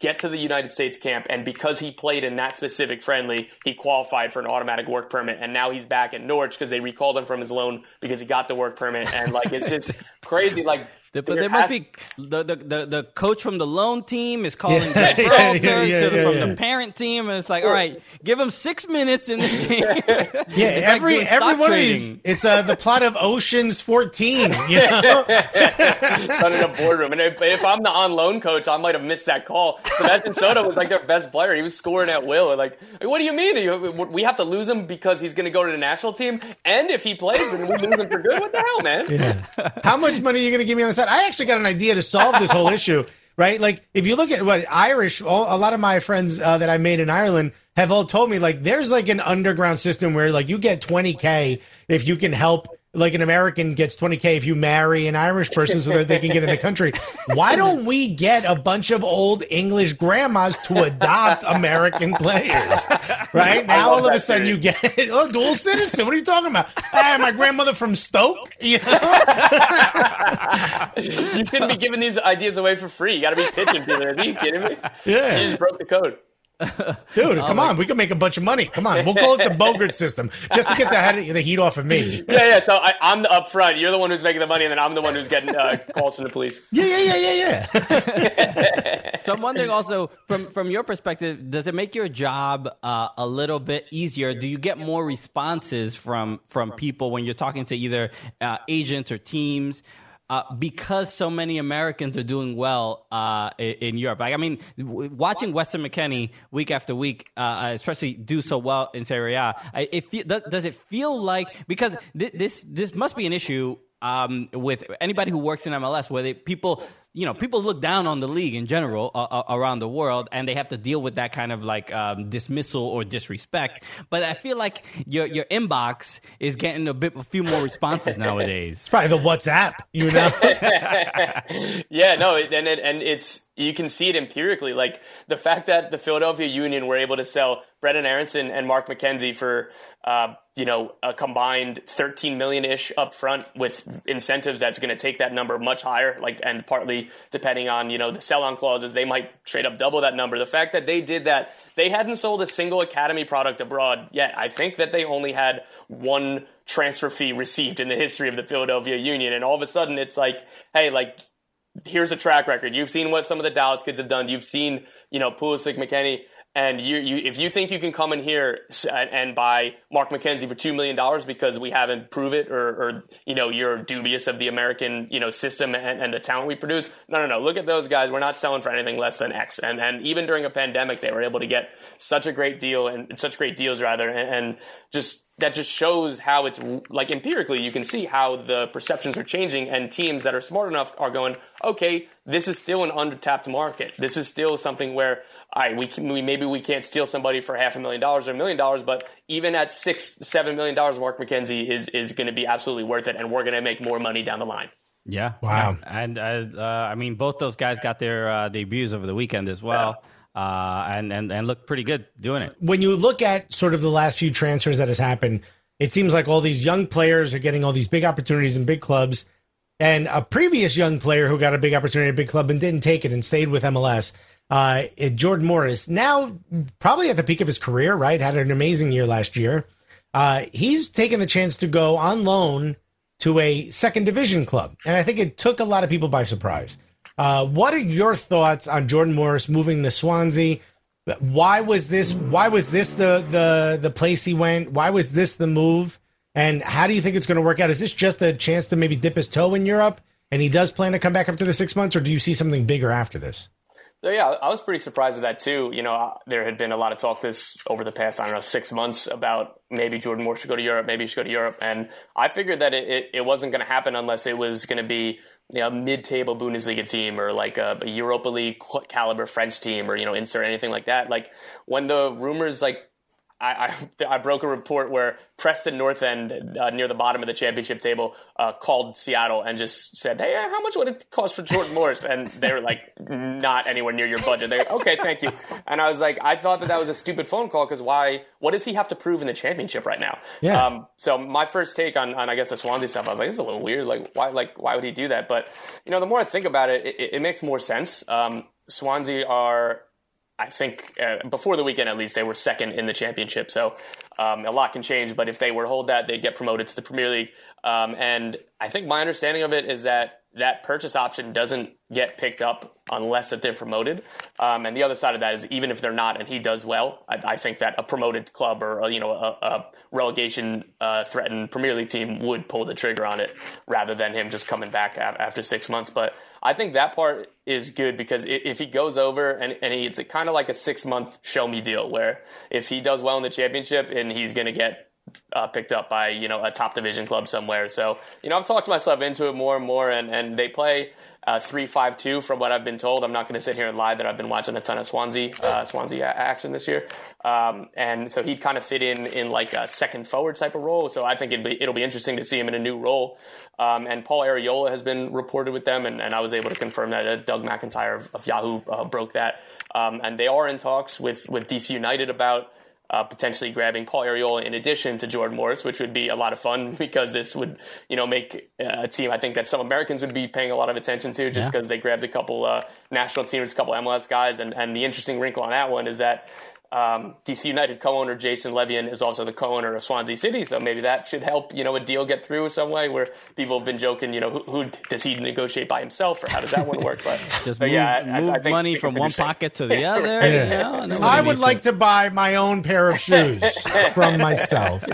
get to the United States camp, and because he played in that specific friendly, he qualified for an automatic work permit, and now he's back at Norwich because they recalled him from his loan because he got the work permit, and like it's just crazy. Like, But there must be the, the, the, the coach from the loan team is calling Yeah, Gregg yeah, Berhalter yeah, yeah, to the, yeah, from yeah. the parent team, and it's like, all right, give him six minutes in this game. Yeah, It's every doing every one trading. of these, it's uh, the plot of Ocean's Fourteen. You know, done in a boardroom. And if, if I'm the on loan coach, I might have missed that call. Sebastian Soto was like their best player. He was scoring at will. And like, what do you mean? You- We have to lose him because he's going to go to the national team? And if he plays, then we lose him for good? What the hell, man? how much money are you going to give me on the side? I actually got an idea to solve this whole issue. Right, like if you look at what Irish, all, a lot of my friends uh, that I made in Ireland have all told me like there's like an underground system where like you get 20k if you can help like an American gets 20k if you marry an Irish person so that they can get in the country. Why don't we get a bunch of old English grandmas to adopt American players? Right now, all of a sudden theory. you get oh, dual citizen. What are you talking about? Ah, hey, my grandmother from Stoke. You know? You shouldn't be giving these ideas away for free. You got to be pitching people. Are you kidding me? Yeah. You just broke the code. Dude, come on, we can make a bunch of money. Come on, we'll call it the Bogert system just to get the, the heat off of me. Yeah, yeah. So I, I'm the up front. You're the one who's making the money, and then I'm the one who's getting uh, calls from the police. Yeah, yeah, yeah, yeah, yeah. So I'm wondering also from from your perspective, does it make your job uh, a little bit easier? Do you get more responses from from people when you're talking to either uh, agents or teams? Uh, because so many Americans are doing well uh, in, Europe. Like, I mean, watching Weston McKennie week after week, uh, especially do so well in Serie A, it does, it feel like because thi- this this must be an issue um, with anybody who works in MLS, where they, people, you know, people look down on the league in general uh, uh, around the world, and they have to deal with that kind of like um, dismissal or disrespect. But I feel like your your inbox is getting a bit, a few more responses nowadays. It's probably the WhatsApp, you know? Yeah, no, and it, and it's you can see it empirically. Like the fact that the Philadelphia Union were able to sell Brenden Aaronson and Mark McKenzie for uh, you know a combined 13 million ish up front with incentives that's going to take that number much higher. Like and partly depending on you know the sell on clauses, they might trade up double that number. The fact that they did that, they hadn't sold a single academy product abroad yet. I think that they only had one transfer fee received in the history of the Philadelphia Union, and all of a sudden it's like, hey, like here's a track record. You've seen what some of the Dallas kids have done. You've seen, you know, Pulisic, McKennie. And you, you, if you think you can come in here and buy Mark McKenzie for two million dollars because we haven't proved it, or, or, you know you're dubious of the American you know system and, and, the talent we produce, no, no, no. Look at those guys. We're not selling for anything less than X. And and even during a pandemic, they were able to get such a great deal and such great deals rather, and, and just that just shows how it's like empirically you can see how the perceptions are changing and teams that are smart enough are going okay this is still an undertapped market. This is still something where all right we, can, we maybe we can't steal somebody for half a million dollars or a million dollars but even at six seven million dollars mark mckenzie is is going to be absolutely worth it and we're going to make more money down the line. Yeah. Wow. And uh, uh, i mean both those guys got their uh, debuts over the weekend as well. Yeah uh, and and and look pretty good doing it. When you look at sort of the last few transfers that has happened, it seems like all these young players are getting all these big opportunities in big clubs. And a previous young player who got a big opportunity at a big club and didn't take it and stayed with MLS, uh, Jordan Morris, now probably at the peak of his career, right? Had an amazing year last year. Uh, he's taken the chance to go on loan to a second division club. And I think it took a lot of people by surprise. Uh, what are your thoughts on Jordan Morris moving to Swansea? Why was this? Why was this the the the place he went? Why was this the move? And how do you think it's going to work out? Is this just a chance to maybe dip his toe in Europe, and he does plan to come back after the six months, or do you see something bigger after this? So yeah, I was pretty surprised at that too. You know, uh, there had been a lot of talk this over the past, I don't know, six months about maybe Jordan Morris should go to Europe, maybe he should go to Europe. And I figured that it, it, it wasn't going to happen unless it was going to be you know, mid-table Bundesliga team or like a, a, Europa League caliber French team or you know insert anything like that. Like when the rumors like I, I, I broke a report where Preston North End, uh, near the bottom of the championship table, uh, called Seattle and just said, "Hey, how much would it cost for Jordan Morris?" And they were like, "Not anywhere near your budget." They, okay, thank you. And I was like, I thought that that was a stupid phone call because why? What does he have to prove in the championship right now? Yeah. Um, so my first take on, on I guess the Swansea stuff, I was like, "This is a little weird. Like, why? Like, why would he do that?" But you know, the more I think about it, it, it makes more sense. Um, Swansea are I think uh, before the weekend, at least, they were second in the championship. So um, a lot can change. But if they were to hold that, they'd get promoted to the Premier League. Um, and I think my understanding of it is that that purchase option doesn't get picked up unless that they're promoted. Um, and the other side of that is even if they're not and he does well, I, I think that a promoted club or a, you know a, a relegation uh, threatened Premier League team would pull the trigger on it rather than him just coming back after six months. But I think that part is good because if he goes over and, and he, it's kind of like a six month show me deal where if he does well in the championship and he's going to get uh, picked up by you know a top division club somewhere. So you know I've talked myself into it more and more, and, and they play uh, three five two from what I've been told. I'm not going to sit here and lie that I've been watching a ton of Swansea uh, Swansea action this year, um, and so he'd kind of fit in in like a second forward type of role. So I think it'd be, it'll be interesting to see him in a new role. Um, and Paul Arriola has been reported with them, and, and I was able to confirm that uh, Doug McIntyre of, of Yahoo uh, broke that. Um, and they are in talks with with DC United about uh, potentially grabbing Paul Arriola in addition to Jordan Morris, which would be a lot of fun because this would, you know, make uh, a team I think that some Americans would be paying a lot of attention to just because yeah. they grabbed a couple uh, national teams, a couple MLS guys. And, and the interesting wrinkle on that one is that um, DC United co-owner Jason Levien is also the co-owner of Swansea City, so maybe that should help you know a deal get through some way. Where people have been joking, you know, who, who does he negotiate by himself, or how does that one work? But just but move, yeah, move I, I money from one pocket to the other. yeah. you know, I would like to buy my own pair of shoes from myself.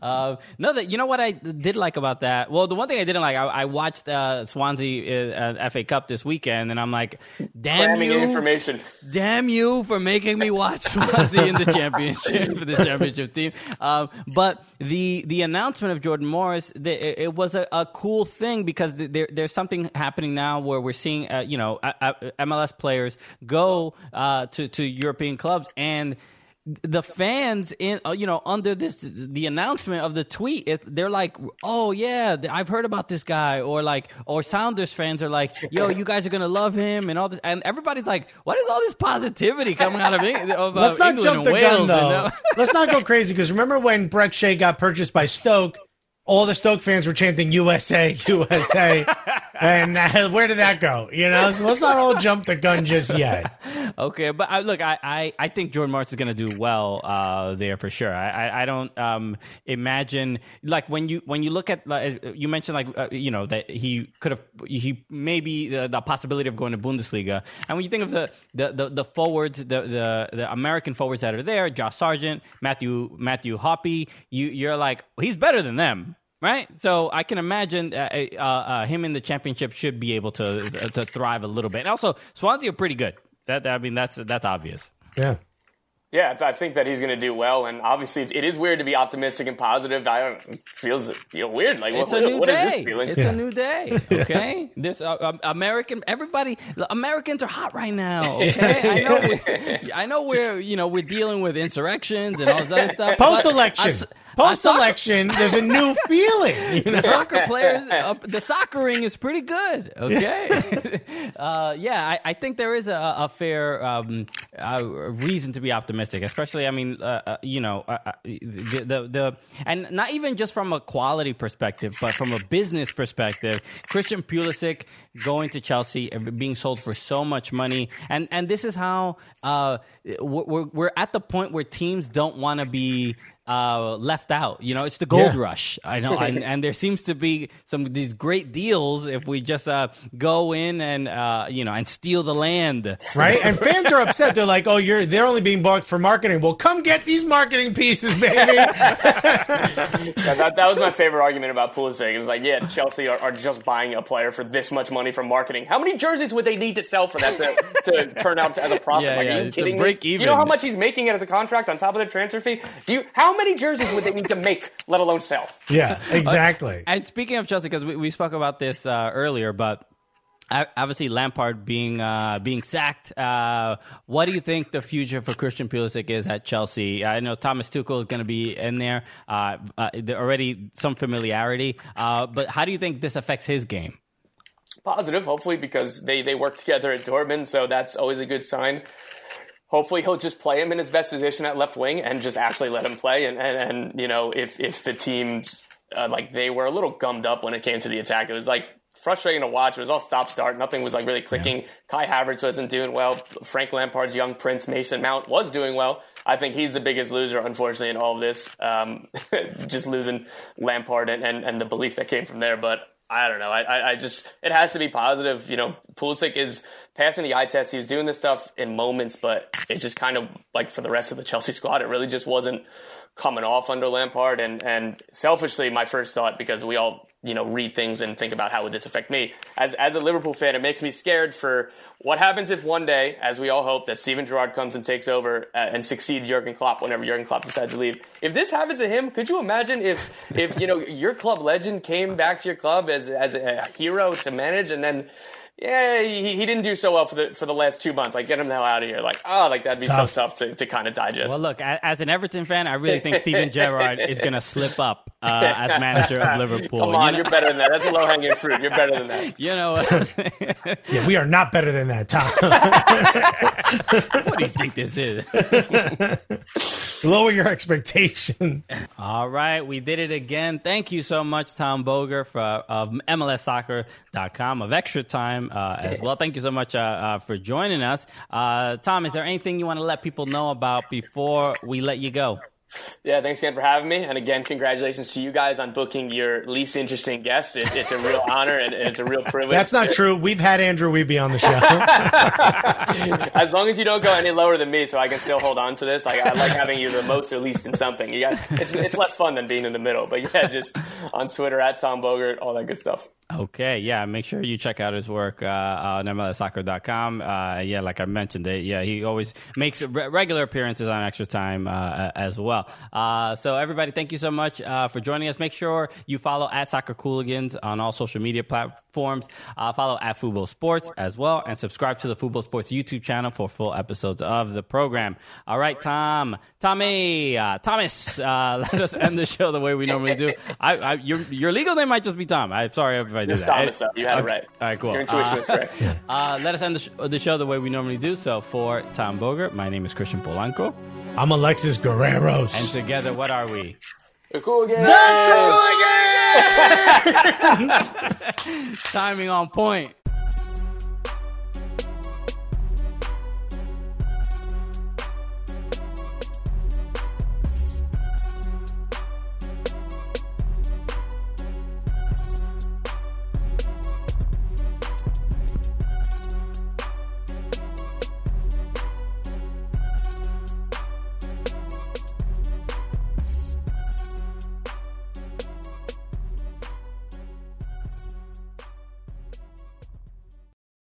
Uh, no, that you know what I did like about that. Well, the one thing I didn't like, I, I watched uh, Swansea uh, FA Cup this weekend, and I'm like, damn Cramming you, information, damn you for making me watch Swansea in the championship for the championship team. Um, but the the announcement of Jordan Morris, the, it, it, was a, a, cool thing because there, there's something happening now where we're seeing uh, you know MLS players go uh, to to European clubs and the fans in uh, you know under this the announcement of the tweet it, they're like oh yeah i've heard about this guy or like or sounders fans are like yo you guys are gonna love him and all this and everybody's like what is all this positivity coming out of, of let's uh, not England jump the Wales gun though. let's not go crazy because remember when Brek Shea got purchased by stoke? All the Stoke fans were chanting USA, USA. and uh, where did that go? You know, so let's not all jump the gun just yet. okay, but I, look, I, I, I think Jordan Morris is going to do well uh, there for sure. I, I, I don't um, imagine like when you when you look at like, you mentioned like uh, you know that he could have he maybe the, the possibility of going to Bundesliga, and when you think of the the the, the forwards, the, the the American forwards that are there, Josh Sargent, Matthew Matthew Hoppe, you you're like he's better than them. Right, so I can imagine uh, uh, uh, him in the championship should be able to to thrive a little bit. And also, Swansea are pretty good. That I mean, that's that's obvious. Yeah. Yeah, I think that he's going to do well, and obviously it's, it is weird to be optimistic and positive. I don't it feels you know weird. Like it's what, a new what day. is this feeling? It's a new day. Okay, this uh, um, American everybody Americans are hot right now. Okay, I know. We're, I know we're you know we're dealing with insurrections and all this other stuff. Post election. Post election, there's a new feeling. You know? The soccer players, uh, the soccering is pretty good. Okay, uh, yeah, I, I, think there is a, a fair um, uh, reason to be optimistic, especially. I mean, uh, uh, you know, uh, the, the, the and not even just from a quality perspective, but from a business perspective. Christian Pulisic going to Chelsea and being sold for so much money, and and this is how we're we're at the point where teams don't want to be uh, left out. You know, it's the gold yeah. rush. I know, and, and, there seems to be some of these great deals if we just uh, go in and uh, you know and steal the land, right? And fans are upset. They're like, "Oh, you're they're only being bought for marketing." Well, come get these marketing pieces, baby. yeah, that, that, was my favorite argument about Pulisic. It was like, yeah, Chelsea are, are, just buying a player for this much money from marketing. How many jerseys would they need to sell for that to, to turn out as a profit? Yeah, like, yeah, are you kidding break me? Even. You know how much he's making it as a contract on top of the transfer fee? Do you? How many jerseys would they need to make, let alone sell? Yeah, exactly. and speaking of Chelsea, because we, we spoke about this uh, earlier, but obviously Lampard being uh, being sacked. Uh, what do you think the future for Christian Pulisic is at Chelsea? I know Thomas Tuchel is going to be in there. Uh, uh, there already some familiarity, uh, but how do you think this affects his game? Positive, hopefully, because they they work together at Dortmund, so that's always a good sign hopefully he'll just play him in his best position at left wing and just actually let him play. And, and, and you know, if, if the teams, uh, like they were a little gummed up when it came to the attack, it was like frustrating to watch. It was all stop start. Nothing was like really clicking. Yeah. Kai Havertz wasn't doing well. Frank Lampard's young prince Mason Mount was doing well. I think he's the biggest loser, unfortunately, in all of this. Um, just losing Lampard and, and, and the belief that came from there. But I don't know. I, I just it has to be positive. You know, Pulisic is passing the eye test. He was doing this stuff in moments, but it just kind of like for the rest of the Chelsea squad, it really just wasn't coming off under Lampard. And and selfishly, my first thought because we all you know read things and think about how would this affect me as as a Liverpool fan, it makes me scared for what happens if one day, as we all hope, that Steven Gerrard comes and takes over uh, and succeeds Jurgen Klopp whenever Jurgen Klopp decides to leave. If this happens to him, could you imagine if if you know your club legend came back to your club as as a hero to manage and then yeah, he, he didn't do so well for the for the last two months. Like, get him the hell out of here. Like, oh, like that'd be tough. so tough to, to kind of digest. Well, look, as an Everton fan, I really think Steven Gerrard is going to slip up uh, as manager of Liverpool. Come on, you are better than that. That's a low hanging fruit. You're better than that. You know, yeah, we are not better than that, Tom. what do you think this is? Lower your expectations. All right, we did it again. Thank you so much, Tom Bogert, for, of MLSsoccer.com, of Extra Time uh, as well. Thank you so much uh, uh, for joining us. Uh, Tom, is there anything you want to let people know about before we let you go? Yeah, thanks again for having me. And again, congratulations to you guys on booking your least interesting guest. It, it's a real honor and, and, it's a real privilege. That's not true. We've had Andrew Wiebe on the show. as long as you don't go any lower than me, so I can still hold on to this. Like, I like having you the most or least in something. You got, it's, it's less fun than being in the middle. But yeah, just on Twitter at Tom Bogert, all that good stuff. Okay, yeah, make sure you check out his work uh, on MLSsoccer.com. Uh, yeah, like I mentioned, it, yeah, he always makes re- regular appearances on Extra Time uh, as well. Uh, so, everybody, thank you so much uh, for joining us. Make sure you follow at Soccer Cooligans on all social media platforms. Uh, follow at Football Sports as well, and subscribe to the Football Sports YouTube channel for full episodes of the program. All right, Tom, Tommy, Thomas, let us end the show the way we normally do. I, I, your, your legal name might just be Tom. I'm sorry, I did it's that. Thomas, though. You had okay. it right. All right, cool. Your intuition uh, was correct. uh, let us end the, sh- the, show the way we normally do. So, for Tom Bogert, my name is Christian Polanco. I'm Alexis Guerreros. And together, what are we? The Cool Gang! The Cool Gang! Timing on point.